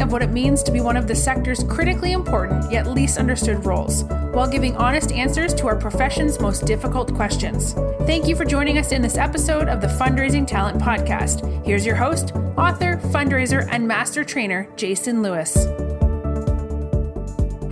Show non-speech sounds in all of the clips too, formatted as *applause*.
of what it means to be one of the sector's critically important yet least understood roles, while giving honest answers to our profession's most difficult questions. Thank you for joining us in this episode of the Fundraising Talent Podcast. Here's your host, author, fundraiser, and master trainer, Jason Lewis.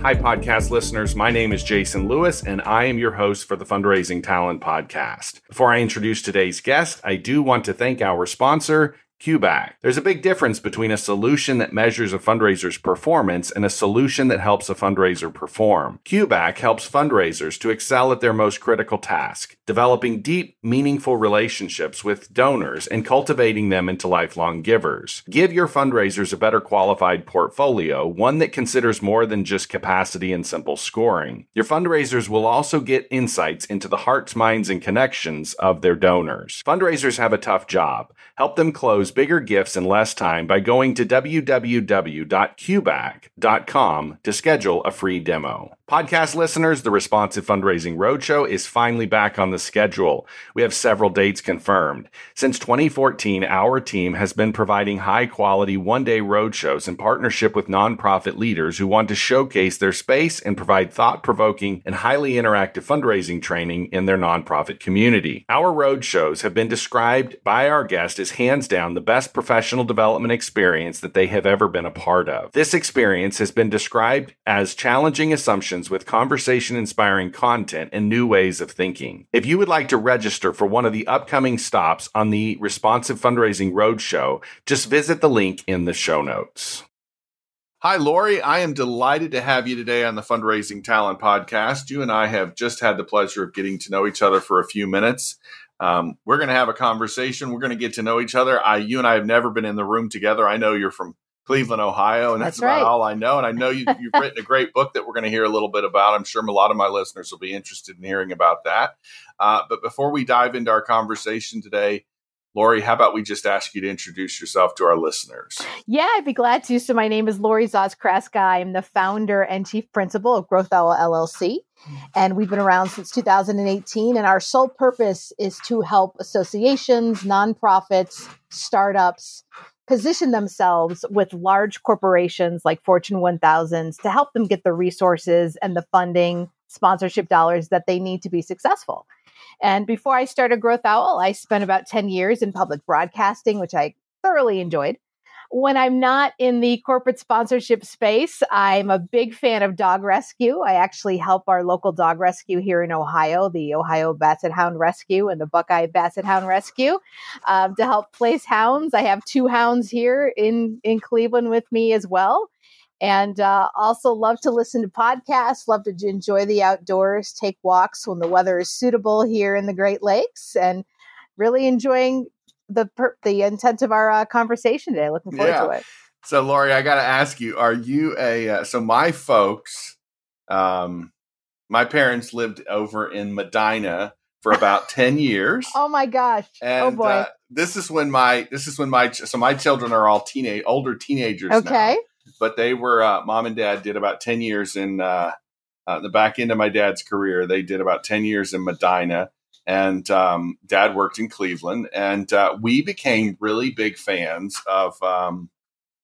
Hi, podcast listeners. My name is Jason Lewis, and I am your host for the Fundraising Talent Podcast. Before I introduce today's guest, I do want to thank our sponsor, QBAC. There's a big difference between a solution that measures a fundraiser's performance and a solution that helps a fundraiser perform. QBAC helps fundraisers to excel at their most critical task, developing deep, meaningful relationships with donors and cultivating them into lifelong givers. Give your fundraisers a better qualified portfolio, one that considers more than just capacity and simple scoring. Your fundraisers will also get insights into the hearts, minds, and connections of their donors. Fundraisers have a tough job. Help them close bigger gifts in less time by going to www.qbac.com to schedule a free demo. Podcast listeners, the Responsive Fundraising Roadshow is finally back on the schedule. We have several dates confirmed. Since 2014, our team has been providing high quality one day roadshows in partnership with nonprofit leaders who want to showcase their space and provide thought provoking and highly interactive fundraising training in their nonprofit community. Our roadshows have been described by our guests as hands down the best professional development experience that they have ever been a part of. This experience has been described as challenging assumptions with conversation inspiring content and new ways of thinking. If you would like to register for one of the upcoming stops on the Responsive Fundraising Roadshow, just visit the link in the show notes. Hi, Lori. I am delighted to have you today on the Fundraising Talent Podcast. You and I have just had the pleasure of getting to know each other for a few minutes. Um, we're going to have a conversation. We're going to get to know each other. I, you and I have never been in the room together. I know you're from Cleveland, Ohio, and that's, that's right. about all I know. And I know you, have written a great book that we're going to hear a little bit about. I'm sure a lot of my listeners will be interested in hearing about that. Uh, but before we dive into our conversation today, Lori, how about we just ask you to introduce yourself to our listeners? Yeah, I'd be glad to. So, my name is Lori Zos I'm the founder and chief principal of Growth Owl LLC. Mm-hmm. And we've been around since 2018. And our sole purpose is to help associations, nonprofits, startups position themselves with large corporations like Fortune 1000s to help them get the resources and the funding, sponsorship dollars that they need to be successful. And before I started Growth Owl, I spent about 10 years in public broadcasting, which I thoroughly enjoyed when I'm not in the corporate sponsorship space, I'm a big fan of dog rescue. I actually help our local dog rescue here in Ohio, the Ohio Basset Hound Rescue and the Buckeye Basset Hound Rescue, um, to help place hounds. I have two hounds here in, in Cleveland with me as well. And uh, also love to listen to podcasts, love to enjoy the outdoors, take walks when the weather is suitable here in the Great Lakes, and really enjoying the per- the intent of our uh, conversation today. Looking forward yeah. to it. So, Lori, I got to ask you: Are you a uh, so my folks? Um, my parents lived over in Medina for about *laughs* 10 years. Oh my gosh. Oh, and, oh boy. Uh, this is when my this is when my so my children are all teenage older teenagers okay. Now, but they were uh, mom and dad did about 10 years in uh, uh, the back end of my dad's career. They did about 10 years in Medina and um, dad worked in Cleveland, and uh, we became really big fans of um,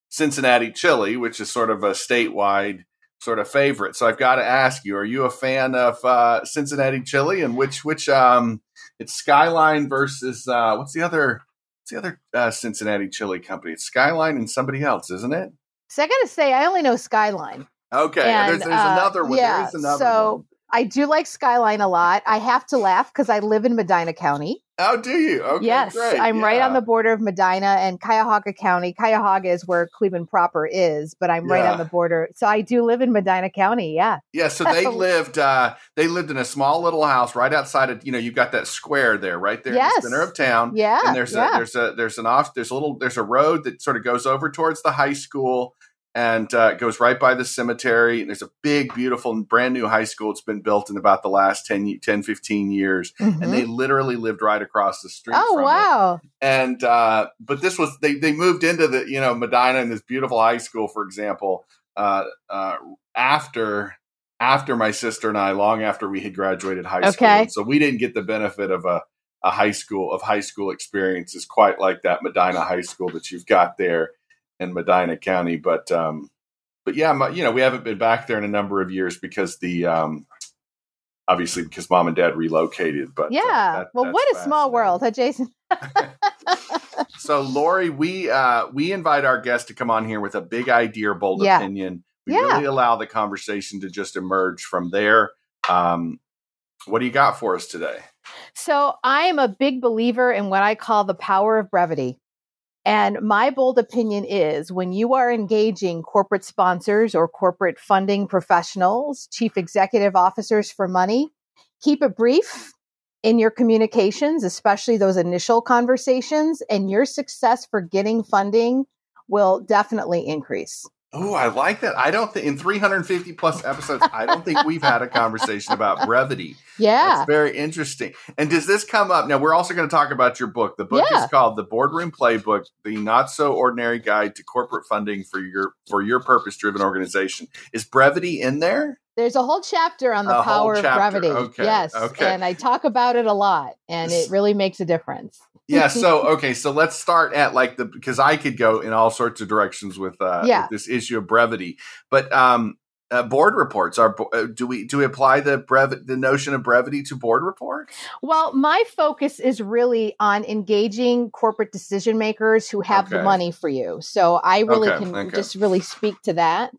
Cincinnati chili, which is sort of a statewide sort of favorite. So I've got to ask you: Are you a fan of uh, Cincinnati chili, and which which um, it's Skyline versus uh, what's the other what's the other uh, Cincinnati chili company? It's Skyline and somebody else, isn't it? So I got to say, I only know Skyline. Okay, and, there's, there's uh, another one. Yeah, there is another one. so one. I do like Skyline a lot. I have to laugh because I live in Medina County. Oh, do you? Okay, yes, great. I'm yeah. right on the border of Medina and Cuyahoga County. Cuyahoga is where Cleveland proper is, but I'm yeah. right on the border. So I do live in Medina County. Yeah. Yeah. So they *laughs* lived. uh They lived in a small little house right outside of. You know, you've got that square there, right there yes. in the center of town. Yeah. And there's yeah. a there's a there's an off there's a little there's a road that sort of goes over towards the high school and uh, it goes right by the cemetery. And there's a big, beautiful, brand new high school. It's been built in about the last 10, 10 15 years. Mhm. And they literally lived right across the street. oh from it. wow. And, uh, but this was, they, they moved into the, you know, Medina and this beautiful high school, for example, uh, uh, after, after my sister and I, long after we had graduated high school. So we didn't get the benefit of a, a high school of high school experiences quite like that Medina High School that you've got there in Medina County. But um, but yeah, my, you know, we haven't been back there in a number of years because the um, obviously because mom and dad relocated. But uh, Yeah. that- well, what a small world, huh, Jason? *laughs* *laughs* So Lori, we uh, we invite our guests to come on here with a big idea, or bold Yeah. opinion. We Yeah. really allow the conversation to just emerge from there. Um, what do you got for us today? So I am a big believer in what I call the power of brevity. And my bold opinion is when you are engaging corporate sponsors or corporate funding professionals, chief executive officers for money, keep it brief in your communications, especially those initial conversations, and your success for getting funding will definitely increase. Oh, I like that. I don't think in 350 plus episodes, I don't think we've had a conversation about brevity. Yeah. That's very interesting. And does this come up? Now, we're also going to talk about your book. The book Yeah. is called The Boardroom Playbook: The Not So Ordinary Guide to Corporate Funding for Your for Your Purpose-Driven Organization. Is brevity in there? There's a whole chapter on the A power of brevity. Okay, Yes. okay. And I talk about it a lot, and it really makes a difference. Yeah. So, okay. So let's start at like the because I could go in all sorts of directions with, uh, Yeah. with this issue of brevity, but um, uh, board reports are. Uh, do we do we apply the brev the notion of brevity to board reports? Well, my focus is really on engaging corporate decision makers who have the money for you. So I really Okay, can okay. just really speak to that.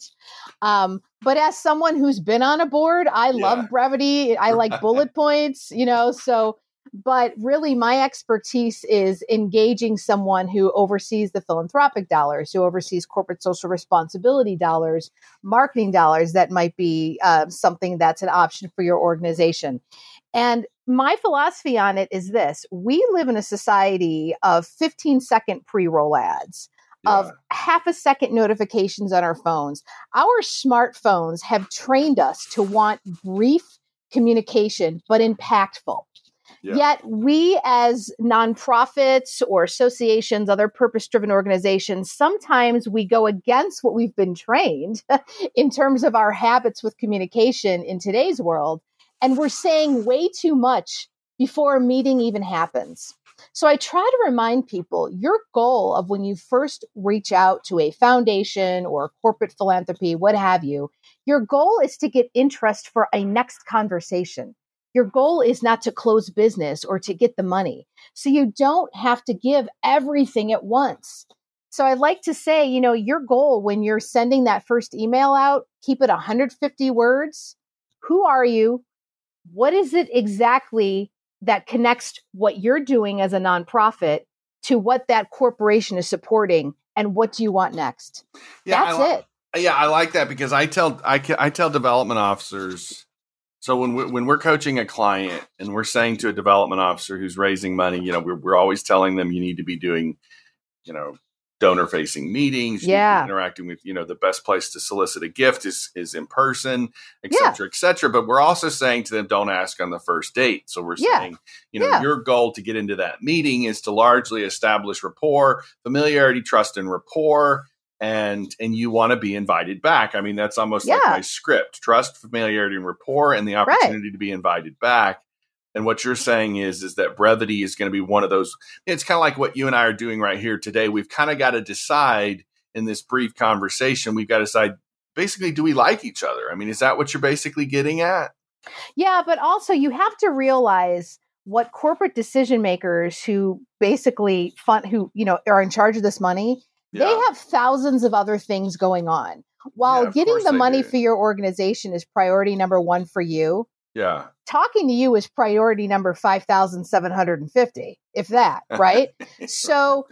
Um, but as someone who's been on a board, I Yeah. love brevity. I like bullet points, you know, so but really my expertise is engaging someone who oversees the philanthropic dollars who oversees corporate social responsibility dollars marketing dollars that might be uh, something that's an option for your organization. And my philosophy on it is this we live in a society of 15 second pre-roll ads of half a second notifications on our phones. Our smartphones have trained us to want brief communication but impactful Yeah. Yet we as nonprofits or associations, other purpose driven organizations, sometimes we go against what we've been trained *laughs* in terms of our habits with communication in today's world. And we're saying way too much before a meeting even happens. So I try to remind people your goal of when you first reach out to a foundation or corporate philanthropy, what have you, your goal is to get interest for a next conversation. Your goal is not to close business or to get the money. So you don't have to give everything at once. So I'd like to say, you know, your goal when you're sending that first email out, keep it 150 words. Who are you? What is it exactly that connects what you're doing as a nonprofit to what that corporation is supporting and what do you want next? Yeah, That's I li- it. Yeah, I like that because I tell I, I tell development officers. So when we, when we're coaching a client and we're saying to a development officer who's raising money, you know, we're, we're always telling them you need to be doing, you know, donor facing meetings. you need to be Yeah. interacting with you know the best place to solicit a gift is is in person, et Yeah. cetera, et cetera. But we're also saying to them, don't ask on the first date. So we're Yeah. saying, you know, Yeah. your goal to get into that meeting is to largely establish rapport, familiarity, trust, and rapport and and you want to be invited back. I mean, that's almost like my script: trust, familiarity, and rapport, and the opportunity to be invited back. And what you're saying is is that brevity is going to be one of those. It's kind of like what you and I are doing right here today. We've kind of got to decide in this brief conversation. We've got to decide basically, do we like each other? I mean, is that what you're basically getting at? Yeah, but also you have to realize what corporate decision makers who basically fund who, you know, are in charge of this money, they have thousands of other things going on. While Yeah, getting the money do. for your organization is priority number 1 for you, yeah. talking to you is priority number 5750 if that *laughs* right so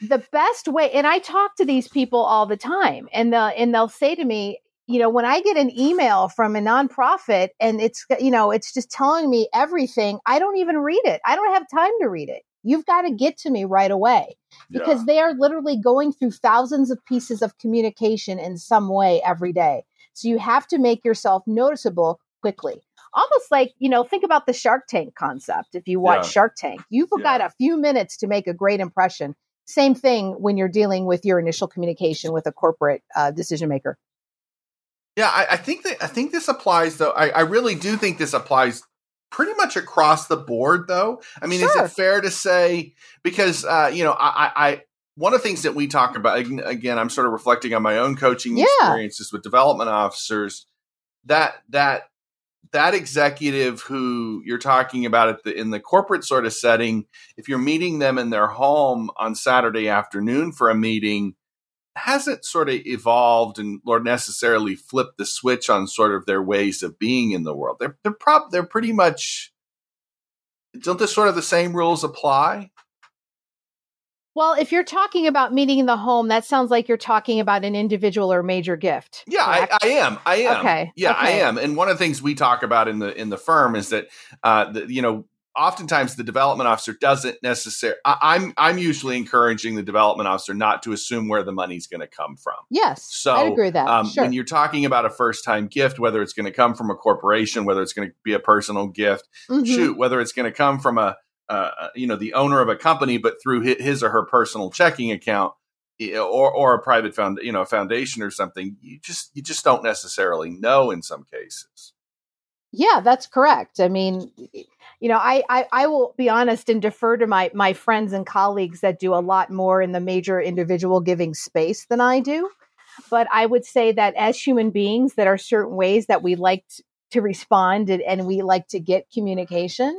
the best way and i talk to these people all the time and the and they'll say to me you know when i get an email from a nonprofit and it's you know it's just telling me everything i don't even read it i don't have time to read it You've got to get to me right away because Yeah. they are literally going through thousands of pieces of communication in some way every day. So you have to make yourself noticeable quickly. Almost like, you know, think about the Shark Tank concept. If you watch Yeah. Shark Tank, you've Yeah. got a few minutes to make a great impression. Same thing when you're dealing with your initial communication with a corporate uh, decision maker. Yeah, I, I think that I think this applies though. I, I really do think this applies pretty much across the board though. I mean, is it fair to say because uh, you know, I, I, I one of the things that we talk about again, I'm sort of reflecting on my own coaching Yeah. experiences with development officers. That that that executive who you're talking about at the in the corporate sort of setting, if you're meeting them in their home on Saturday afternoon for a meeting, hasn't sort of evolved and or necessarily flipped the switch on sort of their ways of being in the world. They're they're prob they're pretty much don't the sort of the same rules apply? Well, if you're talking about meeting in the home, that sounds like you're talking about an individual or major gift. Yeah, I. I am. I am. Okay, Yeah, I am. And one of the things we talk about in the in the firm is that uh, the, you know oftentimes the development officer doesn't necessarily. I'm I'm usually encouraging the development officer not to assume where the money's going to come from. yes, So, I agree with that. Um, sure. When you're talking about a first time gift, whether it's going to come from a corporation, whether it's going to be a personal gift, Mhm. shoot, whether it's going to come from a uh, you know the owner of a company, but through hi- his or her personal checking account, or or a private found you know a foundation or something, you just you just don't necessarily know in some cases. Yeah, that's correct. I mean, you know, I, I I will be honest and defer to my my friends and colleagues that do a lot more in the major individual giving space than I do. But I would say that as human beings, there are certain ways that we like to respond and, and we like to get communication.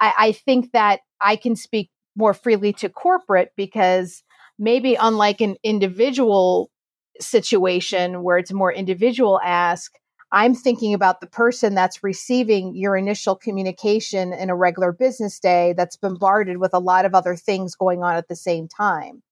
I, I think that I can speak more freely to corporate because maybe unlike an individual situation where it's more individual ask, I'm thinking about the person that's receiving your initial communication in a regular business day that's bombarded with a lot of other things going on at the same time.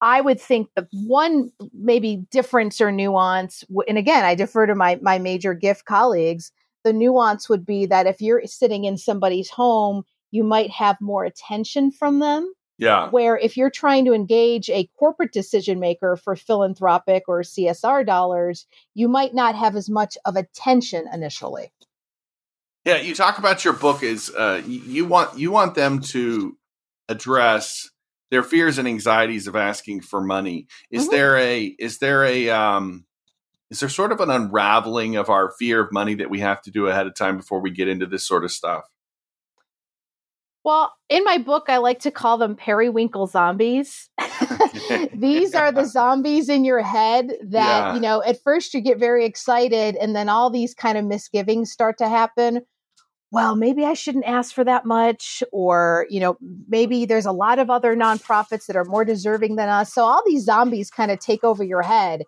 I would think the one maybe difference or nuance, and again, I defer to my my major gift colleagues. The nuance would be that if you're sitting in somebody's home, you might have more attention from them Yeah, where if you're trying to engage a corporate decision maker for philanthropic or CSR dollars, you might not have as much of attention initially. yeah. You talk about your book is uh, you want you want them to address their fears and anxieties of asking for money. Is Mhm. there a is there a um, is there sort of an unraveling of our fear of money that we have to do ahead of time before we get into this sort of stuff? Well, in my book, I like to call them periwinkle zombies. *laughs* These are the zombies in your head that, Yeah. you know, at first you get very excited and then all these kind of misgivings start to happen. Well, maybe I shouldn't ask for that much, or, you know, maybe there's a lot of other nonprofits that are more deserving than us. So all these zombies kind of take over your head.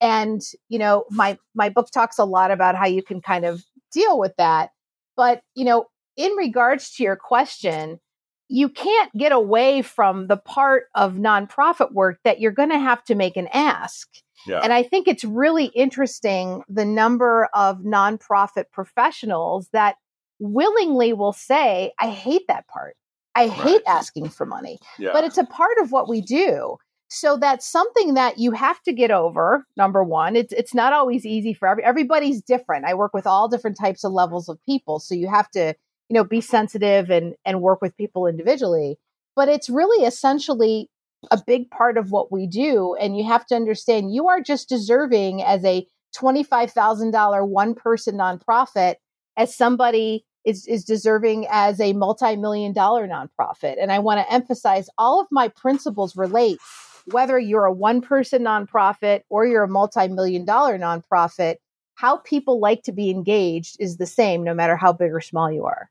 And, you know, my my book talks a lot about how you can kind of deal with that. But, you know, in regards to your question, you can't get away from the part of nonprofit work that you're going to have to make an ask. Yeah. And I think it's really interesting the number of nonprofit professionals that willingly will say, I hate that part. I hate Right. asking for money, yeah. but it's a part of what we do. So that's something that you have to get over. Number one, it's it's not always easy for every, everybody's different. I work with all different types of levels of people, so you have to you know be sensitive and and work with people individually. But it's really essentially a big part of what we do, and you have to understand you are just deserving as a twenty five thousand dollar one person nonprofit as somebody is, is deserving as a multi-million dollar nonprofit. And I want to emphasize all of my principles relate whether you're a one person nonprofit or you're a multi-million dollar nonprofit, how people like to be engaged is the same no matter how big or small you are.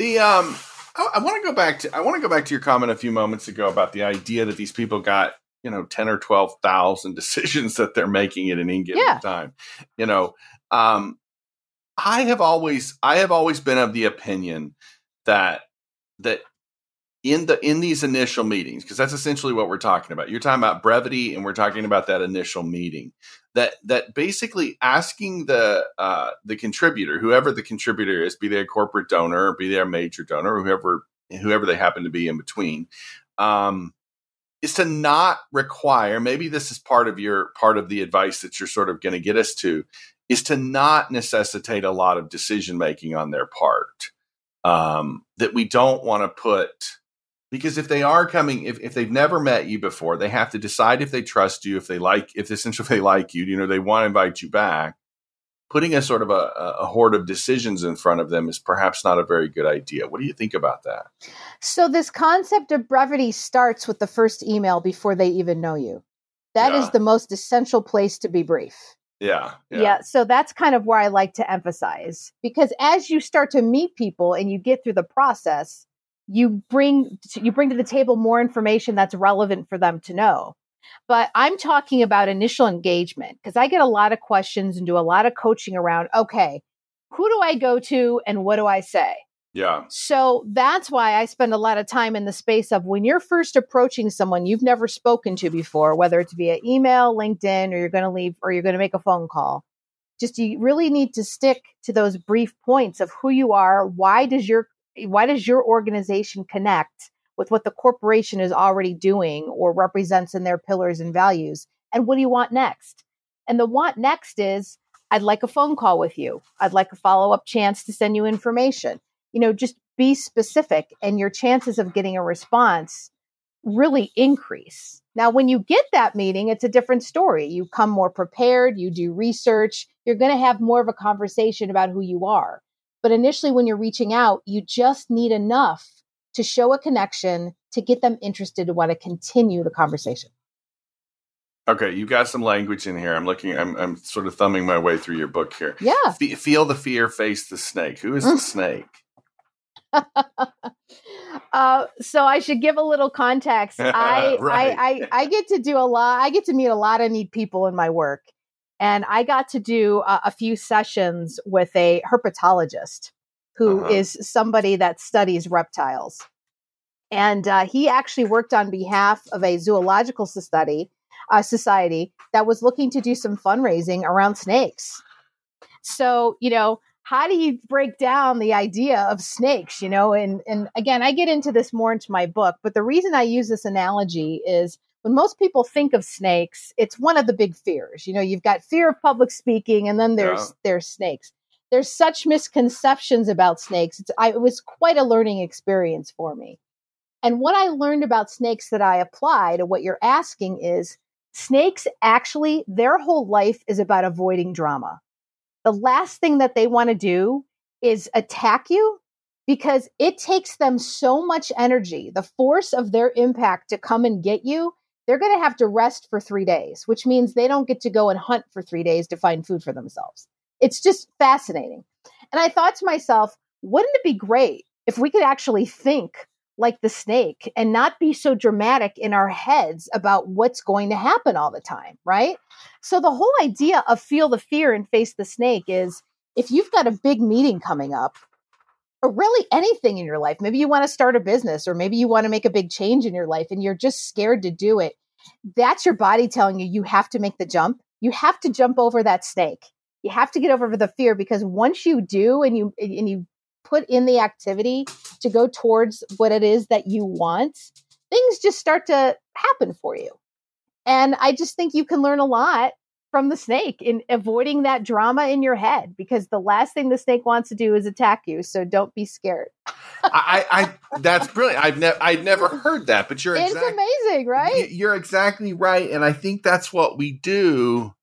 The um, I, I want to go back to I want to go back to your comment a few moments ago about the idea that these people got you know ten or twelve thousand *laughs* decisions that they're making at any given Yeah. time. You know, um, I have always I have always been of the opinion that that in the in these initial meetings because that's essentially what we're talking about. You're talking about brevity, and we're talking about that initial meeting. That that basically asking the uh, the contributor, whoever the contributor is, be they a corporate donor, be they a major donor, whoever whoever they happen to be in between, um, is to not require. Maybe this is part of your part of the advice that you're sort of going to get us to, is to not necessitate a lot of decision making on their part. Um, that we don't want to put because if they are coming if, if they've never met you before they have to decide if they trust you if they like if essentially *laughs* they like you you know they want to invite you back putting a sort of a, a horde of decisions in front of them is perhaps not a very good idea what do you think about that so this concept of brevity starts with the first email before they even know you That yeah. is the most essential place to be brief yeah, yeah. Yeah. So that's kind of where I like to emphasize because as you start to meet people and you get through the process, you bring you bring to the table more information that's relevant for them to know. But i'm talking about initial engagement because i get a lot of questions and do a lot of coaching around okay who do i go to and what do i say? Yeah. So that's why i spend a lot of time in the space of when you're first approaching someone you've never spoken to before whether it's via email linkedin or you're going to leave or you're going to make a phone call just you really need to stick to those brief points of who you are why does your Eh, why does your organization connect with what the corporation is already doing or represents in their pillars and values? And what do you want next? And the want next is I'd like a phone call with you. I'd like a follow up chance to send you information. You know, just be specific, and your chances of getting a response really increase. Now, when you get that meeting, it's a different story. You come more prepared, you do research, you're going to have more of a conversation about who you are. But initially, when you're reaching out, you just need enough to show a connection to get them interested to want to continue the conversation. Okay, you got some language in here. I'm looking. I'm, I'm sort of thumbing my way through your book here. Yeah. F- feel the fear, face the snake. Who is the *laughs* snake? uh, so I should give a little context. *laughs* I, right. I, I I get to do a lot. I get to meet a lot of neat people in my work, and I got to do a, a few sessions with a herpetologist who uh-huh. is somebody that studies reptiles. And uh, he actually worked on behalf of a zoological society, uh, society that was looking to do some fundraising around snakes. So, you know, how do you break down the idea of snakes? You know, and and again, I get into this more into my book, but the reason I use this analogy is when most people think of snakes, it's one of the big fears. You know, you've got fear of public speaking, and then there's yeah. there's snakes. There's such misconceptions about snakes. It's, I, it was quite a learning experience for me. And what I learned about snakes that I apply to what you're asking is snakes actually, their whole life is about avoiding drama. The last thing that they want to do is attack you because it takes them so much energy, the force of their impact to come and get you they're going to have to rest for three days, which means they don't get to go and hunt for three days to find food for themselves. It's just fascinating. And I thought to myself, wouldn't it be great if we could actually think like the snake and not be so dramatic in our heads about what's going to happen all the time, right? So the whole idea of feel the fear and face the snake is if you've got a big meeting coming up, or really anything in your life. Maybe you want to start a business or maybe you want to make a big change in your life and you're just scared to do it that's your body telling you you have to make the jump. You have to jump over that snake. You have to get over the fear because once you do and you and you put in the activity to go towards what it is that you want, things just start to happen for you. And I just think you can learn a lot from the snake in avoiding that drama in your head because the last thing the snake wants to do is attack you. So don't be scared. I, I, that's brilliant. I've never, I've never heard that, but you're, it's exact, amazing, right? You're exactly right. And I think that's what we do.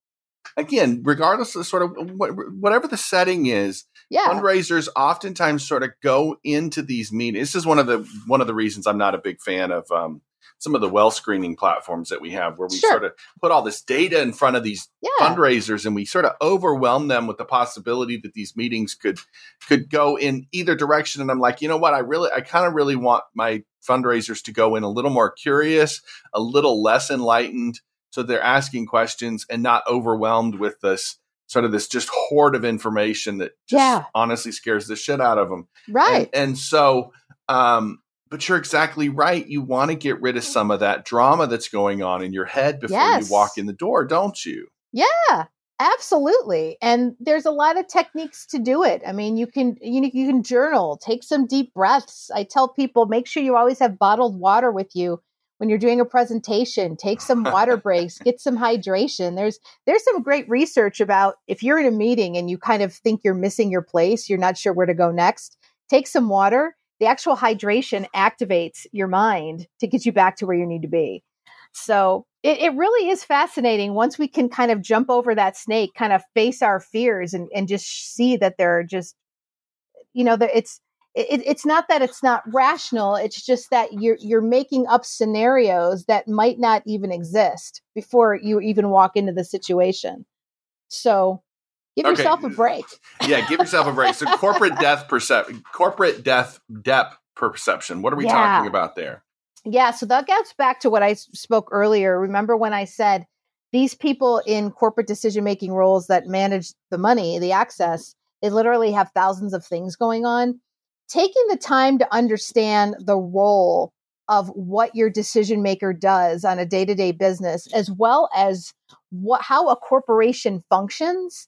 Again, regardless of sort of whatever the setting is, yeah. fundraisers oftentimes sort of go into these meetings. This is one of the one of the reasons I'm not a big fan of um, some of the wealth screening platforms that we have where we sure. sort of put all this data in front of these yeah. fundraisers and we sort of overwhelm them with the possibility that these meetings could could go in either direction and I'm like, you know what, I really I kind of really want my fundraisers to go in a little more curious, a little less enlightened so they're asking questions and not overwhelmed with this sort of this just horde of information that just yeah. honestly scares the shit out of them. Right. And, and so um but you're exactly right. You want to get rid of some of that drama that's going on in your head before yes. you walk in the door, don't you? Yeah. Absolutely. And there's a lot of techniques to do it. I mean, you can you know, you can journal, take some deep breaths. I tell people make sure you always have bottled water with you when you're doing a presentation. Take some water *laughs* breaks, get some hydration. There's there's some great research about if you're in a meeting and you kind of think you're missing your place, you're not sure where to go next, take some water. The actual hydration activates your mind to get you back to where you need to be. So it, it really is fascinating once we can kind of jump over that snake, kind of face our fears and, and just see that they're just, you know, that it's, it, it's not that it's not rational. It's just that you're you're making up scenarios that might not even exist before you even walk into the situation. So give okay. yourself a break. yeah, give yourself a break. So *laughs* corporate death perception, corporate death depth perception. What are we yeah. talking about there? Yeah, so that gets back to what I spoke earlier. Remember when I said these people in corporate decision making roles that manage the money, the access, they literally have thousands of things going on. Taking the time to understand the role of what your decision maker does on a day to day business, as well as what, how a corporation functions,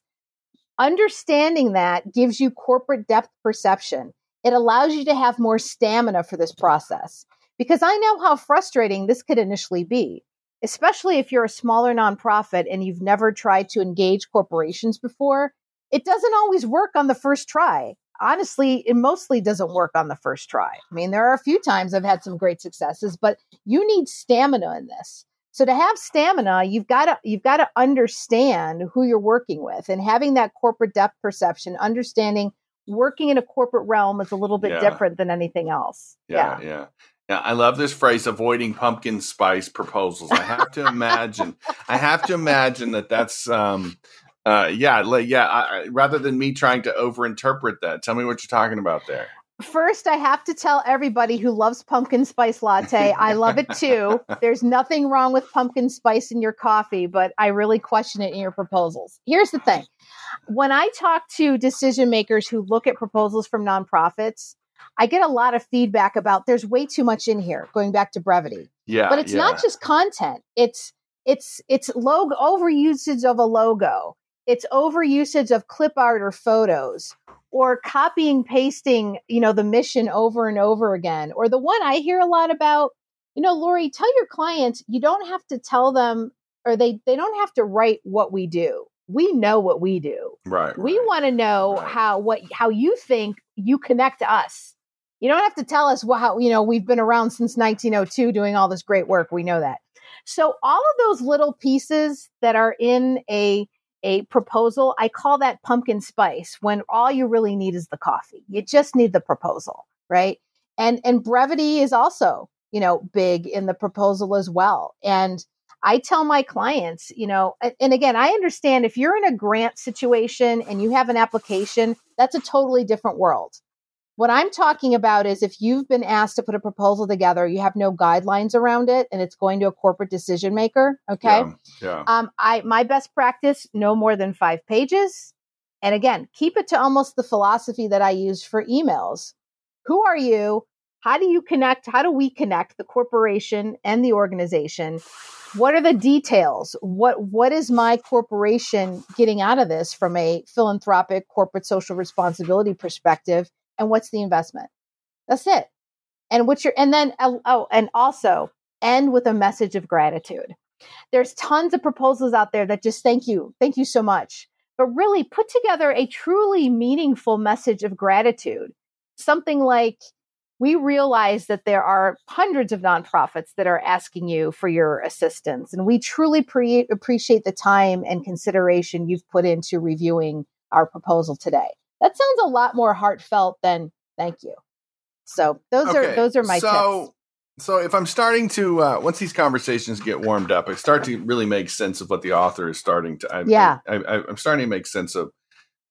understanding that gives you corporate depth perception. It allows you to have more stamina for this process because I know how frustrating this could initially be, especially if you're a smaller nonprofit and you've never tried to engage corporations before. It doesn't always work on the first try. Honestly, it mostly doesn't work on the first try. I mean, there are a few times I've had some great successes, but you need stamina in this. So to have stamina, you've got to you've got to understand who you're working with and having that corporate depth perception, understanding working in a corporate realm is a little bit yeah. different than anything else. Yeah, yeah. yeah. Yeah, I love this phrase avoiding pumpkin spice proposals. I have to imagine, I have to imagine that that's, um, uh, yeah, yeah. I, rather than me trying to overinterpret that, tell me what you're talking about there. First, I have to tell everybody who loves pumpkin spice latte, I love it too. *laughs* There's nothing wrong with pumpkin spice in your coffee, but I really question it in your proposals. Here's the thing when I talk to decision makers who look at proposals from nonprofits, I get a lot of feedback about there's way too much in here, going back to brevity. Yeah. But it's yeah. not just content. It's it's it's logo overusage of a logo. It's overusage of clip art or photos or copying pasting, you know, the mission over and over again. Or the one I hear a lot about, you know, Lori, tell your clients you don't have to tell them or they they don't have to write what we do. We know what we do. Right. We right. want to know right. how what how you think you connect to us you don't have to tell us how, you know, we've been around since 1902 doing all this great work. We know that. So all of those little pieces that are in a a proposal, I call that pumpkin spice when all you really need is the coffee. You just need the proposal, right? And and brevity is also, you know, big in the proposal as well. And I tell my clients, you know, and again, I understand if you're in a grant situation and you have an application, that's a totally different world. What I'm talking about is if you've been asked to put a proposal together, you have no guidelines around it, and it's going to a corporate decision maker. Okay. Yeah. yeah. Um, I my best practice no more than five pages, and again, keep it to almost the philosophy that I use for emails. Who are you? How do you connect? How do we connect the corporation and the organization? What are the details? What what is my corporation getting out of this from a philanthropic corporate social responsibility perspective? And what's the investment. That's it. And what's your and then oh, oh and also end with a message of gratitude. There's tons of proposals out there that just thank you, thank you so much. But really put together a truly meaningful message of gratitude. Something like we realize that there are hundreds of nonprofits that are asking you for your assistance. And we truly pre- appreciate the time and consideration you've put into reviewing our proposal today that sounds a lot more heartfelt than thank you. So those okay. are those are my so, tips. So if I'm starting to uh, once these conversations get warmed up, I start to really make sense of what the author is starting to. I, yeah, I, am starting to make sense of.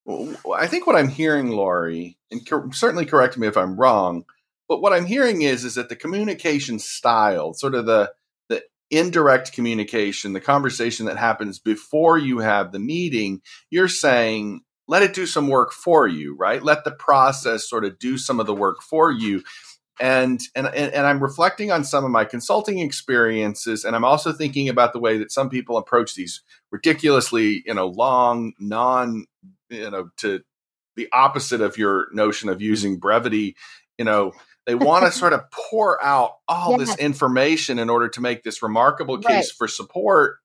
I think what I'm hearing, Lori, and co- certainly correct me if I'm wrong, but what I'm hearing is is that the communication style, sort of the the indirect communication, the conversation that happens before you have the meeting, you're saying let it do some work for you, right? Let the process sort of do some of the work for you. and, and and I'm reflecting on some of my consulting experiences, and I'm also thinking about the way that some people approach these ridiculously, you know, long, non, you know, to the opposite of your notion of using brevity, you know. They want to *laughs* sort of pour out all yes. this information in order to make this remarkable case right. for support.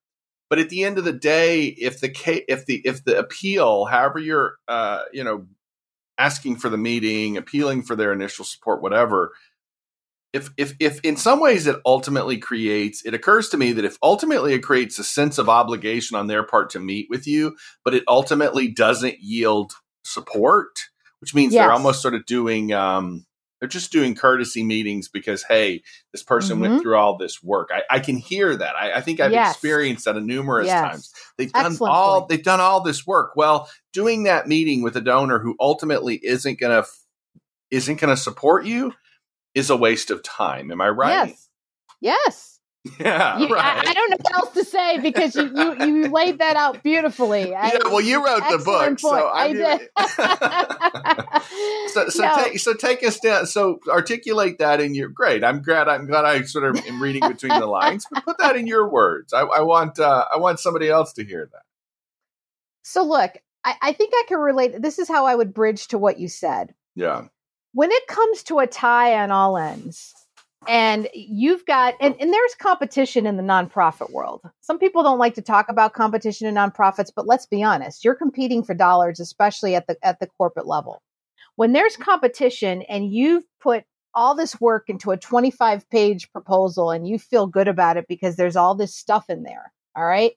But at the end of the day, if the if the if the appeal, however you're, uh, you know, asking for the meeting, appealing for their initial support, whatever. If, if, if in some ways it ultimately creates, it occurs to me that if ultimately it creates a sense of obligation on their part to meet with you, but it ultimately doesn't yield support, which means yes. they're almost sort of doing, um, they're just doing courtesy meetings because hey this person mm-hmm. went through all this work i, I can hear that i, I think i've yes. experienced that a numerous yes. times they've Excellent done all point. they've done all this work well doing that meeting with a donor who ultimately isn't gonna isn't gonna support you is a waste of time am i right yes yes *laughs* Yeah, you, right. I, I, don't know what else to say because you, you, you laid that out beautifully. *laughs* Yeah, well, you wrote the book, point. so I, I did. *laughs* so so, no. take, so take us down. So articulate that in your great. I'm glad. I'm glad I sort of am reading between the lines, but put that in your words. I, I want uh, I want somebody else to hear that. So look, I, I think I can relate. This is how I would bridge to what you said. Yeah. When it comes to a tie on all ends and you've got and, and there's competition in the nonprofit world. Some people don't like to talk about competition in nonprofits but let's be honest you're competing for dollars especially at the at the corporate level. When there's competition and you've put all this work into a 25 page proposal and you feel good about it because there's all this stuff in there all right?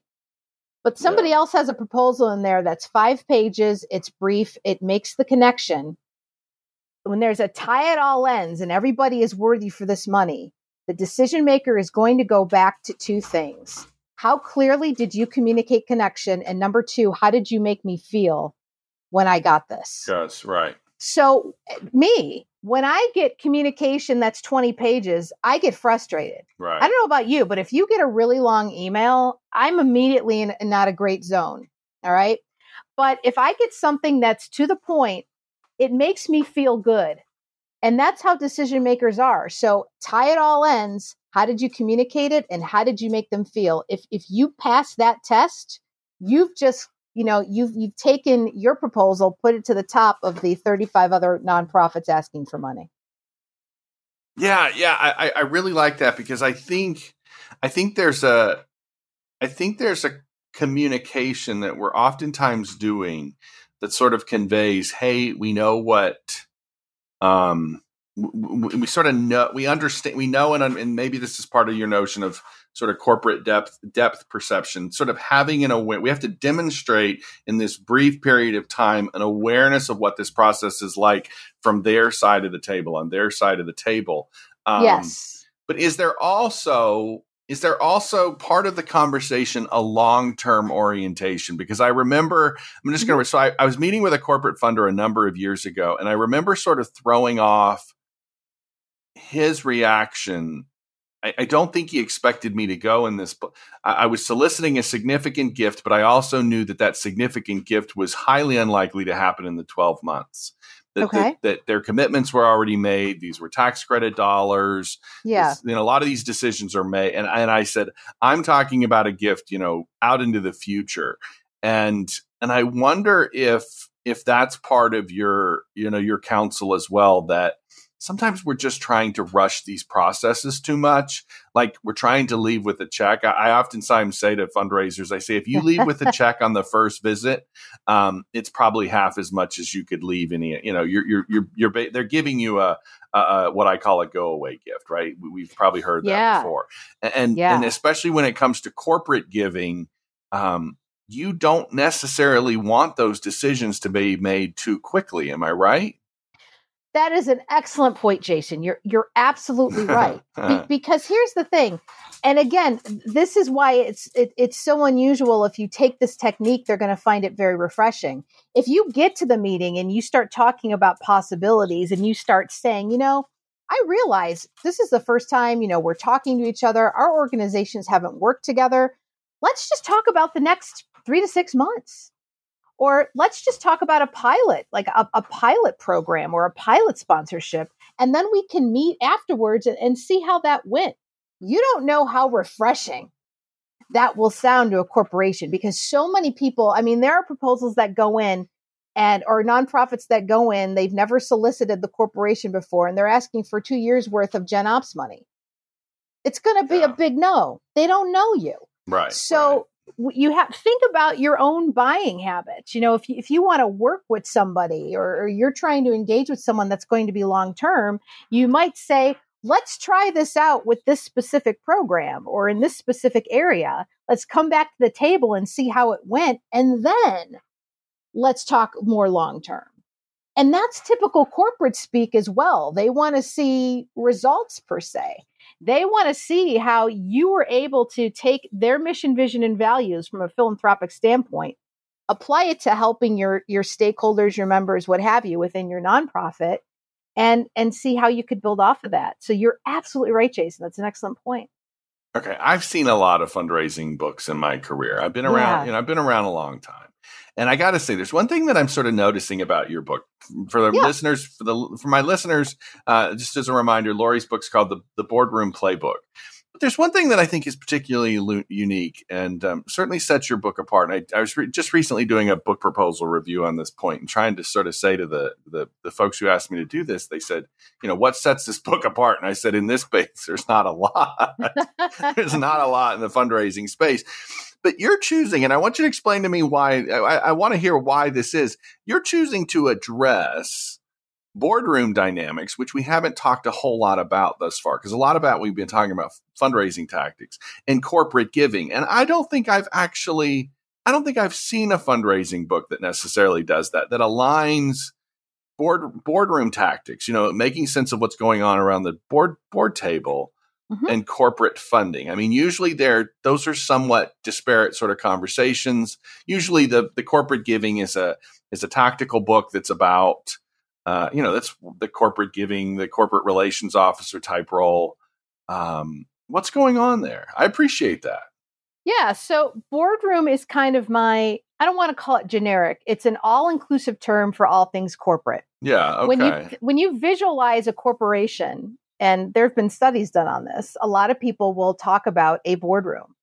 But somebody yeah. else has a proposal in there that's five pages it's brief it makes the connection when there's a tie at all ends and everybody is worthy for this money, the decision maker is going to go back to two things. How clearly did you communicate connection? And number two, how did you make me feel when I got this? Yes, right. So, me, when I get communication that's 20 pages, I get frustrated. Right. I don't know about you, but if you get a really long email, I'm immediately in, in not a great zone. All right. But if I get something that's to the point it makes me feel good. And that's how decision makers are. So tie it all ends. How did you communicate it and how did you make them feel? If if you pass that test, you've just, you know, you've you've taken your proposal, put it to the top of the 35 other nonprofits asking for money. Yeah, yeah, I, I really like that because I think I think there's a I think there's a communication that we're oftentimes doing that sort of conveys, hey, we know what, um, we, we sort of know, we understand, we know, and, and maybe this is part of your notion of sort of corporate depth depth perception sort of having an aware we have to demonstrate in this brief period of time an awareness of what this process is like from their side of the table on their side of the table. Um, yes. but is there also is there also part of the conversation a long term orientation? Because I remember, I'm just going to, mm-hmm. so I, I, was meeting with a corporate funder a number of years ago, and I remember sort of throwing off his reaction. I, I don't think he expected me to go in this. I, I was soliciting a significant gift, but I also knew that that significant gift was highly unlikely to happen in the 12 months that, okay. that, that, their commitments were already made. These were tax credit dollars. Yeah. you know, a lot of these decisions are made. And, and I said, I'm talking about a gift, you know, out into the future. And, and I wonder if, if that's part of your, you know, your counsel as well, that sometimes we're just trying to rush these processes too much. Like we're trying to leave with a check. I, I oftentimes say to fundraisers, I say, if you leave with a *laughs* check on the first visit, um, it's probably half as much as you could leave any, you know, you're, you're, you're, you're they're giving you a, a, what I call a go away gift, right? We've probably heard that yeah. before. And, yeah. and especially when it comes to corporate giving, um, you don't necessarily want those decisions to be made too quickly. Am I right? That is an excellent point, Jason. You're you're absolutely *laughs* right. Be- because here's the thing, and again, this is why it's it, it's so unusual. If you take this technique, they're going to find it very refreshing. If you get to the meeting and you start talking about possibilities, and you start saying, you know, I realize this is the first time you know we're talking to each other. Our organizations haven't worked together. Let's just talk about the next three to six months Or let's just talk about a pilot, like a, a pilot program or a pilot sponsorship. And then we can meet afterwards and, and see how that went. You don't know how refreshing that will sound to a corporation because so many people, I mean, there are proposals that go in and or nonprofits that go in, they've never solicited the corporation before and they're asking for two years worth of Gen Ops money. It's going to be yeah. a big no. They don't know you. Right. So right. You have think about your own buying habits. You know, if you, if you want to work with somebody or, or you're trying to engage with someone that's going to be long term, you might say, let's try this out with this specific program or in this specific area. Let's come back to the table and see how it went. And then let's talk more long term. And that's typical corporate speak as well. They want to see results per se. They want to see how you were able to take their mission, vision, and values from a philanthropic standpoint, apply it to helping your, your stakeholders, your members, what have you, within your nonprofit, and and see how you could build off of that. So you're absolutely right, Jason. That's an excellent point. Okay, I've seen a lot of fundraising books in my career. I've been around, yeah. you know, I've been around a long time. And I got to say, there's one thing that I'm sort of noticing about your book for the yeah. listeners, for the for my listeners. Uh, just as a reminder, Lori's book's called the the Boardroom Playbook. But there's one thing that I think is particularly lo- unique and um, certainly sets your book apart. And I, I was re- just recently doing a book proposal review on this point and trying to sort of say to the, the the folks who asked me to do this, they said, you know, what sets this book apart? And I said, in this space, there's not a lot. *laughs* there's not a lot in the fundraising space but you're choosing, and I want you to explain to me why. I, I want to hear why this is. You're choosing to address boardroom dynamics, which we haven't talked a whole lot about thus far, because a lot of about we've been talking about fundraising tactics and corporate giving, and I don't think I've actually, I don't think I've seen a fundraising book that necessarily does that, that aligns board boardroom tactics. You know, making sense of what's going on around the board board table mm-hmm. and corporate funding. I mean, usually they're those are somewhat disparate sort of conversations. Usually the the corporate giving is a is a tactical book that's about uh, you know, that's the corporate giving, the corporate relations officer type role. Um, what's going on there? I appreciate that. Yeah. So boardroom is kind of my, I don't want to call it generic. It's an all inclusive term for all things corporate. Yeah. Okay. When you, when you visualize a corporation, and there have been studies done on this. A lot of people will talk about a boardroom.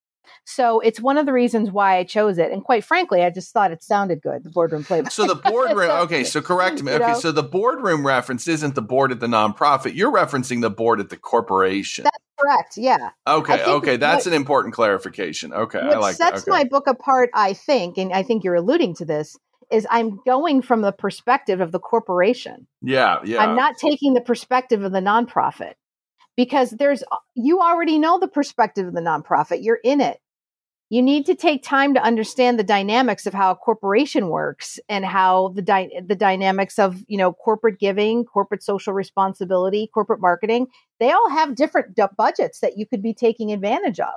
So it's one of the reasons why I chose it. And quite frankly, I just thought it sounded good, the boardroom playbook. So the boardroom, *laughs* okay, so correct me. Okay, know? so the boardroom reference isn't the board at the nonprofit. You're referencing the board at the corporation. That's correct. Yeah. Okay. Okay. That's what, an important clarification. Okay. I like sets okay. my book apart, I think, and I think you're alluding to this, is I'm going from the perspective of the corporation. Yeah, yeah. I'm not taking the perspective of the nonprofit because there's you already know the perspective of the nonprofit. You're in it. You need to take time to understand the dynamics of how a corporation works and how the the dynamics of, you know, corporate giving, corporate social responsibility, corporate marketing. They all have different d- budgets that you could be taking advantage of.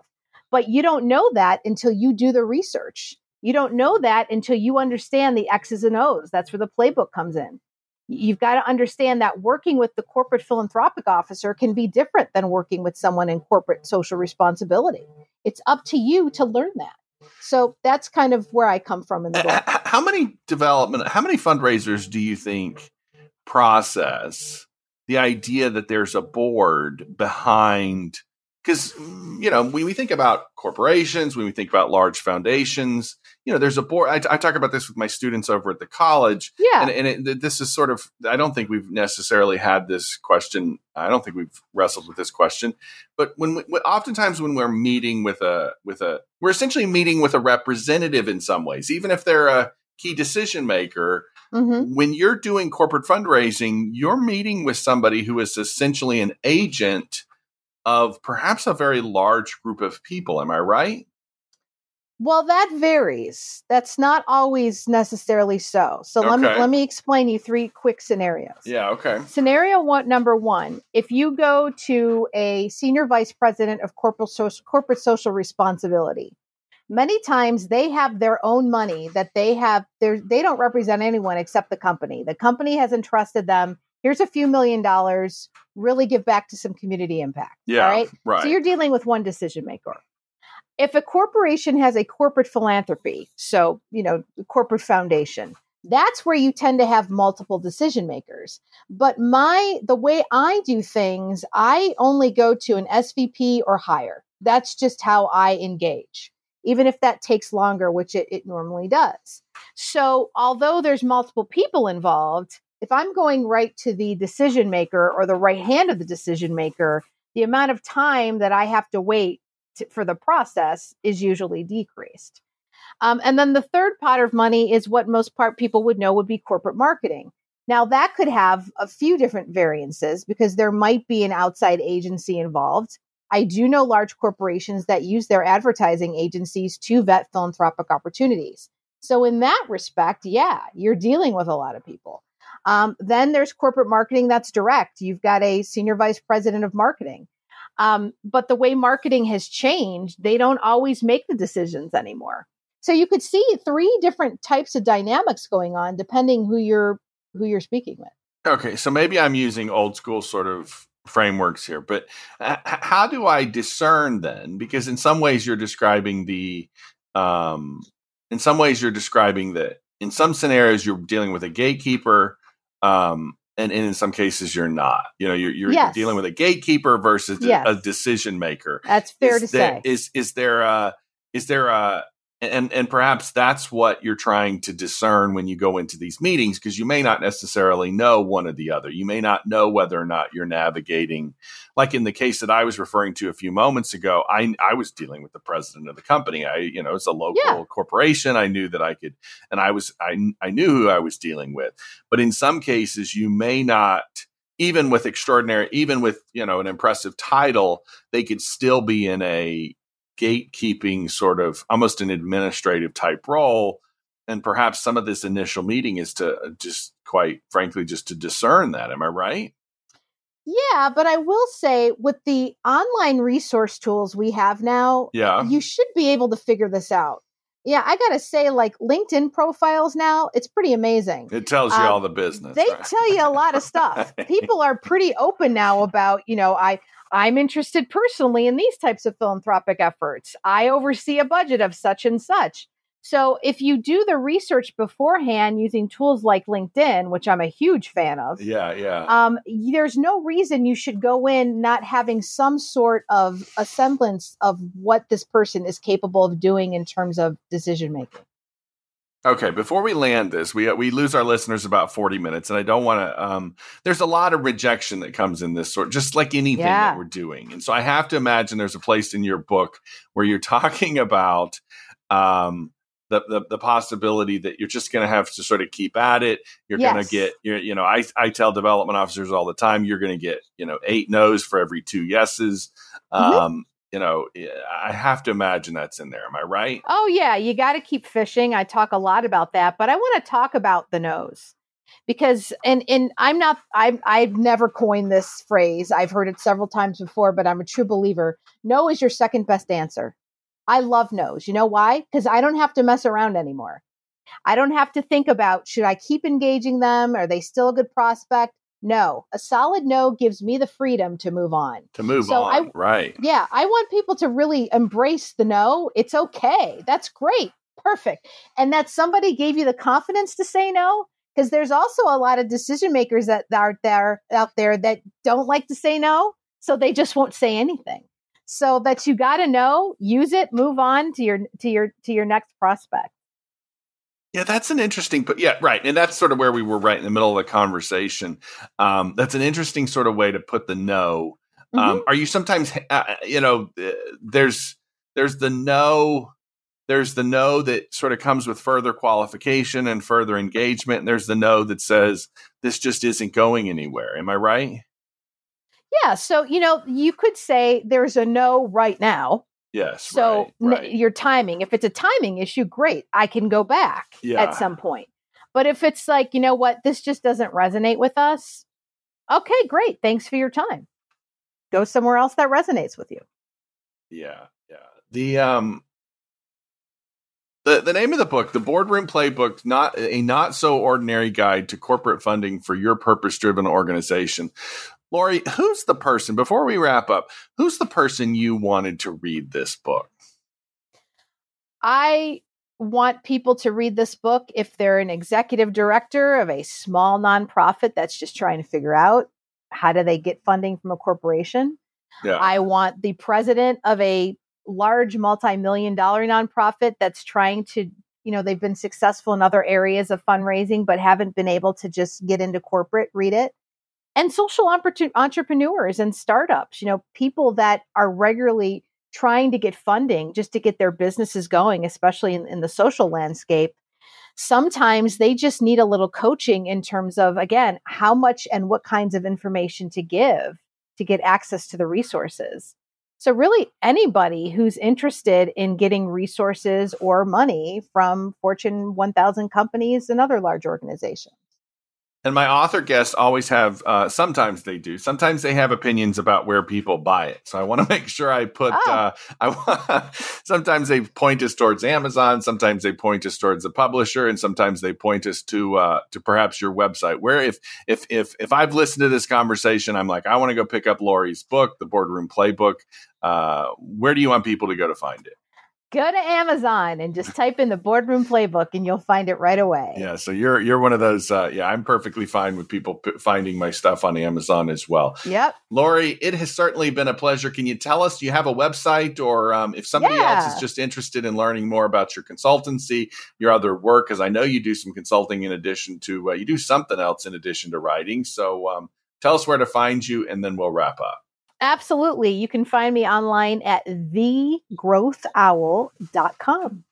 But you don't know that until you do the research. You don't know that until you understand the X's and O's. That's where the playbook comes in. You've got to understand that working with the corporate philanthropic officer can be different than working with someone in corporate social responsibility. It's up to you to learn that. So that's kind of where I come from in the book. How many development, how many fundraisers do you think process the idea that there's a board behind because you know when we think about corporations when we think about large foundations you know there's a board I, I talk about this with my students over at the college. Yeah. And, and it, this is sort of i don't think we've necessarily had this question i don't think we've wrestled with this question. But when we, oftentimes when we're meeting with a with a we're essentially meeting with a representative in some ways even if they're a key decision maker mm-hmm. when you're doing corporate fundraising you're meeting with somebody who is essentially an agent of perhaps a very large group of people. Am I right? Well, that varies. That's not always necessarily so. So okay. let me let me explain you three quick scenarios. Yeah, okay. Scenario one number 1, if you go to a senior vice president of corporate social, corporate social responsibility, many times they have their own money that they have they don't represent anyone except the company. The company has entrusted them here's a few million dollars, really give back to some community impact. Yeah. All right. Right. So you're dealing with one decision maker. if a corporation has a corporate philanthropy, so, you know, corporate foundation, that's where you tend to have multiple decision makers. But my, the way I do things, I only go to an SVP or higher. That's just how I engage, even if that takes longer, which it, it normally does. So, although there's multiple people involved, if I'm going right to the decision maker or the right hand of the decision maker, the amount of time that I have to wait to, for the process is usually decreased. Um, and then the third pot of money is what most part people would know would be corporate marketing. Now that could have a few different variances because there might be an outside agency involved. I do know large corporations that use their advertising agencies to vet philanthropic opportunities. So in that respect, yeah, you're dealing with a lot of people. Um, then there's corporate marketing that's direct. You've got a senior vice president of marketing. Um, but the way marketing has changed, they don't always make the decisions anymore. So you could see three different types of dynamics going on depending who you're who you're speaking with. Okay, so maybe I'm using old school sort of frameworks here, but how do I discern then? Because in some ways you're describing the, um, in some ways you're describing that in some scenarios you're dealing with a gatekeeper, um, and, and in some cases you're not. You know, you're, you're Yes. dealing with a gatekeeper versus Yes. a decision maker. That's fair is to there, say. Is is there a is there a and and perhaps that's what you're trying to discern when you go into these meetings because you may not necessarily know one or the other. You may not know whether or not you're navigating like in the case that I was referring to a few moments ago, I I was dealing with the president of the company. I you know, it's a local Yeah. corporation. I knew that I could and I was I I knew who I was dealing with. But in some cases you may not even with extraordinary even with, you know, an impressive title, they could still be in a gatekeeping sort of almost an administrative type role. And perhaps some of this initial meeting is to uh, just quite frankly just to discern that. Am i right? Yeah, but I will say with the online resource tools we have now, yeah. you should be able to figure this out. Yeah, I got to say, like LinkedIn profiles now, it's pretty amazing. it tells you Um, all the business They right? tell you a lot of stuff. *laughs* People are pretty open now about, you know, I I'm interested personally in these types of philanthropic efforts. I oversee a budget of such and such. So if you do the research beforehand using tools like LinkedIn, which I'm a huge fan of, yeah yeah um, there's no reason you should go in not having some sort of a semblance of what this person is capable of doing in terms of decision making. Okay, before we land this, we we lose our listeners about forty minutes, and I don't want to. Um, there's a lot of rejection that comes in this sort, just like anything Yeah. that we're doing, and so I have to imagine there's a place in your book where you're *laughs* talking about um, the, the the possibility that you're just going to have to sort of keep at it. You're going to get, you're, you know, I I tell development officers all the time, you're going to get, you know, eight no's for every two yeses. Mhm. Um, you know, I have to imagine that's in there. Am I right? Oh yeah, you got to keep fishing. I talk a lot about that, but I want to talk about the no's because and and I'm not I've I've never coined this phrase. I've heard it several times before, but I'm a true believer. No is your second best answer. I love no's. You know why? Because I don't have to mess around anymore. I don't have to think about should I keep engaging them? Are they still a good prospect? No. A solid no gives me the freedom to move on. To move So I- right? Yeah, I want people to really embrace the no. It's okay. That's great. Perfect. And that somebody gave you the confidence to say no. Because there's also a lot of decision makers that are there out there that don't like to say no. So they just won't say anything. So that you gotta know, use it, move on to your to your to your next prospect. Yeah, that's an interesting, but yeah, right, and that's sort of where we were right in the middle of the conversation. Um, that's an interesting sort of way to put the no. Mhm. Um, are you sometimes, uh, you know, uh, there's there's the no, there's the no that sort of comes with further qualification and further engagement, and there's the no that says this just isn't going anywhere. Am I right? Yeah. So, you know, you could say there's a no right now. Yes. So right, right. your timing, if it's a timing issue, great. I can go back Yeah. at some point. But if it's like, you know what, this just doesn't resonate with us, okay, great. Thanks for your time. Go somewhere else that resonates with you. Yeah, yeah. The um the the name of the book, The Boardroom Playbook, not a not so ordinary guide to corporate funding for your purpose-driven organization. Lori, who's the person before we wrap up? Who's the person you wanted to read this book? I want people to read this book if they're an executive director of a small nonprofit that's just trying to figure out how do they get funding from a corporation. Yeah. I want the president of a large multi-million dollar nonprofit that's trying to you know they've been successful in other areas of fundraising but haven't been able to just get into corporate read it and social entrepreneurs and startups you know people that are regularly trying to get funding just to get their businesses going, especially in, in the social landscape, sometimes they just need a little coaching in terms of, again, how much and what kinds of information to give to get access to the resources. So, really, anybody who's interested in getting resources or money from Fortune 1000 companies and other large organizations. And my author guests always have, uh, sometimes they do, sometimes they have opinions about where people buy it. So I want to make sure I put, oh. uh, I *laughs* sometimes they point us towards Amazon, sometimes they point us towards the publisher, and sometimes they point us to, uh, to perhaps your website. Where if, if, if, if I've listened to this conversation, I'm like, I want to go pick up Lori's book, The Boardroom Playbook. Uh, where do you want people to go to find it? Go to Amazon and just type in the boardroom playbook and you'll find it right away. Yeah, so you're you're one of those uh, yeah, I'm perfectly fine with people p- finding my stuff on Amazon as well. Yep. Lori, it has certainly been a pleasure. Can you tell us do you have a website or um, if somebody yeah. else is just interested in learning more about your consultancy, your other work cuz I know you do some consulting in addition to uh, you do something else in addition to writing. So um, tell us where to find you and then we'll wrap up. Absolutely. You can find me online at thegrowthowl.com.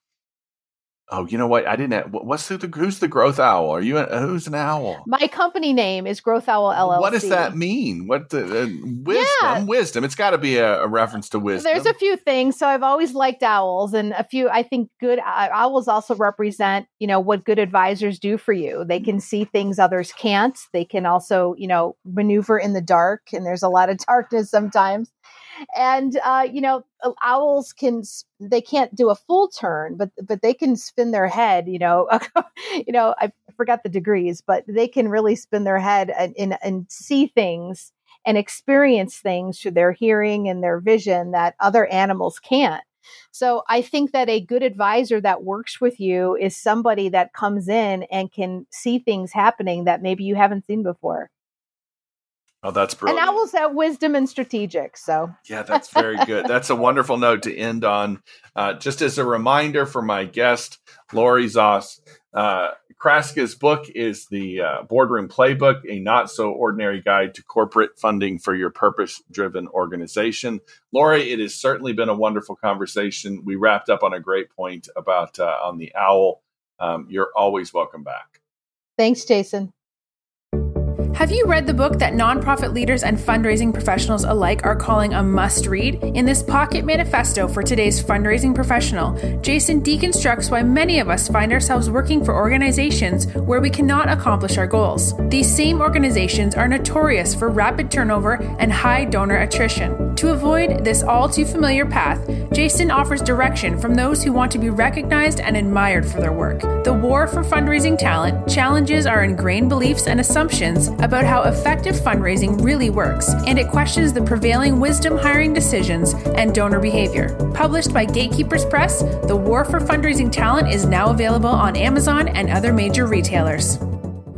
Oh, you know what? I didn't. Have, what's the who's the growth owl? Are you a, who's an owl? My company name is Growth Owl LLC. What does that mean? What the uh, wisdom? Yeah. Wisdom. It's got to be a, a, reference to wisdom. There's a few things. So I've always liked owls, and a few. I think good uh, owls also represent you know what good advisors do for you. They can see things others can't. They can also you know maneuver in the dark, and there's a lot of darkness sometimes and uh, you know owls can they can't do a full turn but but they can spin their head you know *laughs* you know i forgot the degrees but they can really spin their head and, and, and see things and experience things through their hearing and their vision that other animals can't so I think that a good advisor that works with you is somebody that comes in and can see things happening that maybe you haven't seen before. Oh, that's brilliant. And owls have wisdom and strategic. So yeah, that's very good. *laughs* that's a wonderful note to end on. Uh, just as a reminder for my guest, Lori Zoss, uh, Kraska's book is the uh, Boardroom Playbook, a not so ordinary guide to corporate funding for your purpose driven organization. Lori, it has certainly been a wonderful conversation. We wrapped up on a great point about uh, on the owl. Um, you're always welcome back. Thanks, Jason. Have you read the book that nonprofit leaders and fundraising professionals alike are calling a must read? In this pocket manifesto for today's fundraising professional, Jason deconstructs why many of us find ourselves working for organizations where we cannot accomplish our goals. These same organizations are notorious for rapid turnover and high donor attrition. To avoid this all too familiar path, Jason offers direction from those who want to be recognized and admired for their work. The war for fundraising talent challenges our ingrained beliefs and assumptions about how effective fundraising really works, and it questions the prevailing wisdom hiring decisions and donor behavior. Published by Gatekeepers Press, The War for Fundraising Talent is now available on Amazon and other major retailers.